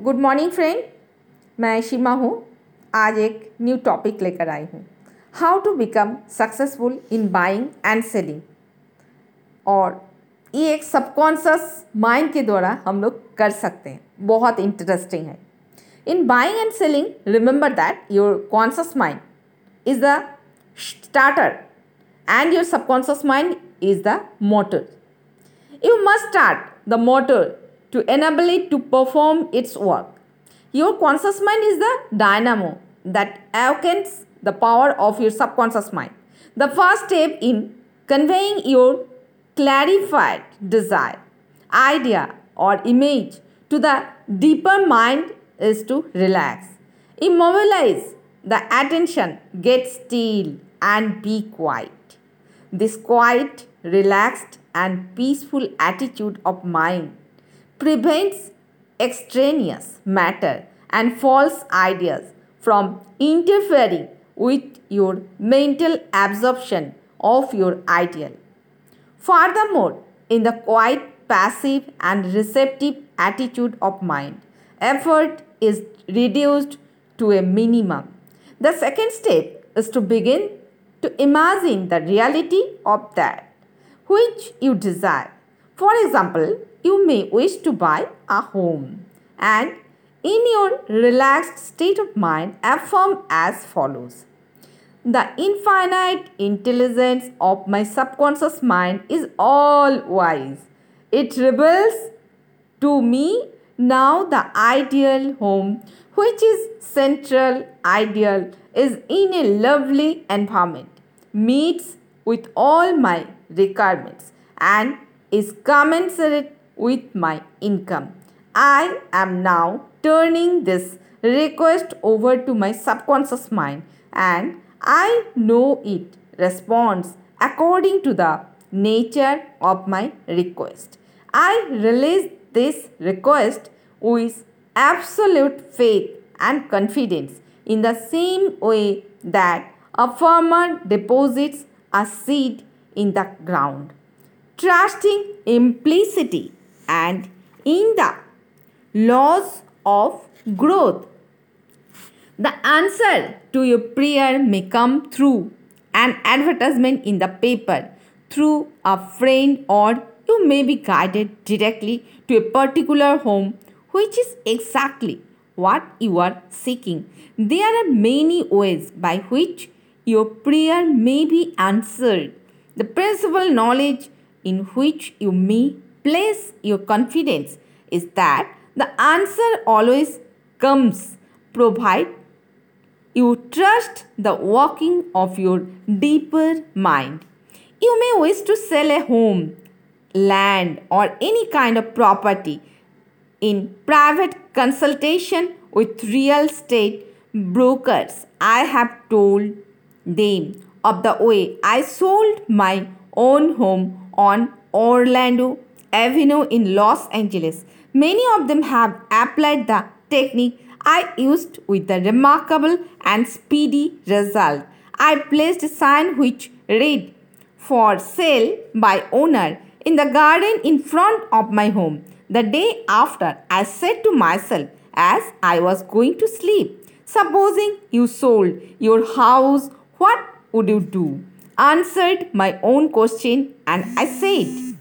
Good morning friend मैं शिमा हूँ। आज एक न्यू टॉपिक लेकर आई हूँ। How to become successful in buying and selling और ये एक सबकॉन्शस माइंड के द्वारा हम लोग कर सकते हैं। बहुत इंटरेस्टिंग है। In buying and selling remember that your conscious mind is the starter and your subconscious mind is the motor you must start the motor to enable it to perform its work. Your conscious mind is the dynamo that awakens the power of your subconscious mind. The first step in conveying your clarified desire, idea, or image to the deeper mind is to relax. Immobilize the attention, get still, and be quiet. This quiet, relaxed, and peaceful attitude of mind prevents extraneous matter and false ideas from interfering with your mental absorption of your ideal. Furthermore, in the quiet, passive, and receptive attitude of mind, effort is reduced to a minimum. The second step is to begin to imagine the reality of that which you desire. For example, you may wish to buy a home and in your relaxed state of mind affirm as follows. The infinite intelligence of my subconscious mind is all wise. It reveals to me now the ideal home which is central ideal is in a lovely environment meets with all my requirements and is commensurate with my income. I am now turning this request over to my subconscious mind and I know it responds according to the nature of my request. I release this request with absolute faith and confidence in the same way that a farmer deposits a seed in the ground, trusting implicity and in the laws of growth. The answer to your prayer may come through an advertisement in the paper, through a friend, or you may be guided directly to a particular home which is exactly what you are seeking. There are many ways by which your prayer may be answered. The principal knowledge in which you may place your confidence is that the answer always comes provided you trust the working of your deeper mind. You may wish to sell a home, land, or any kind of property in private consultation with real estate brokers. I have told them of the way I sold my own home on Orlando Avenue in Los Angeles. Many of them have applied the technique I used with the remarkable and speedy result. I placed a sign which read for sale by owner in the garden in front of my home. The day after, I said to myself as I was going to sleep, Supposing you sold your house, what would you do? answered my own question and I said,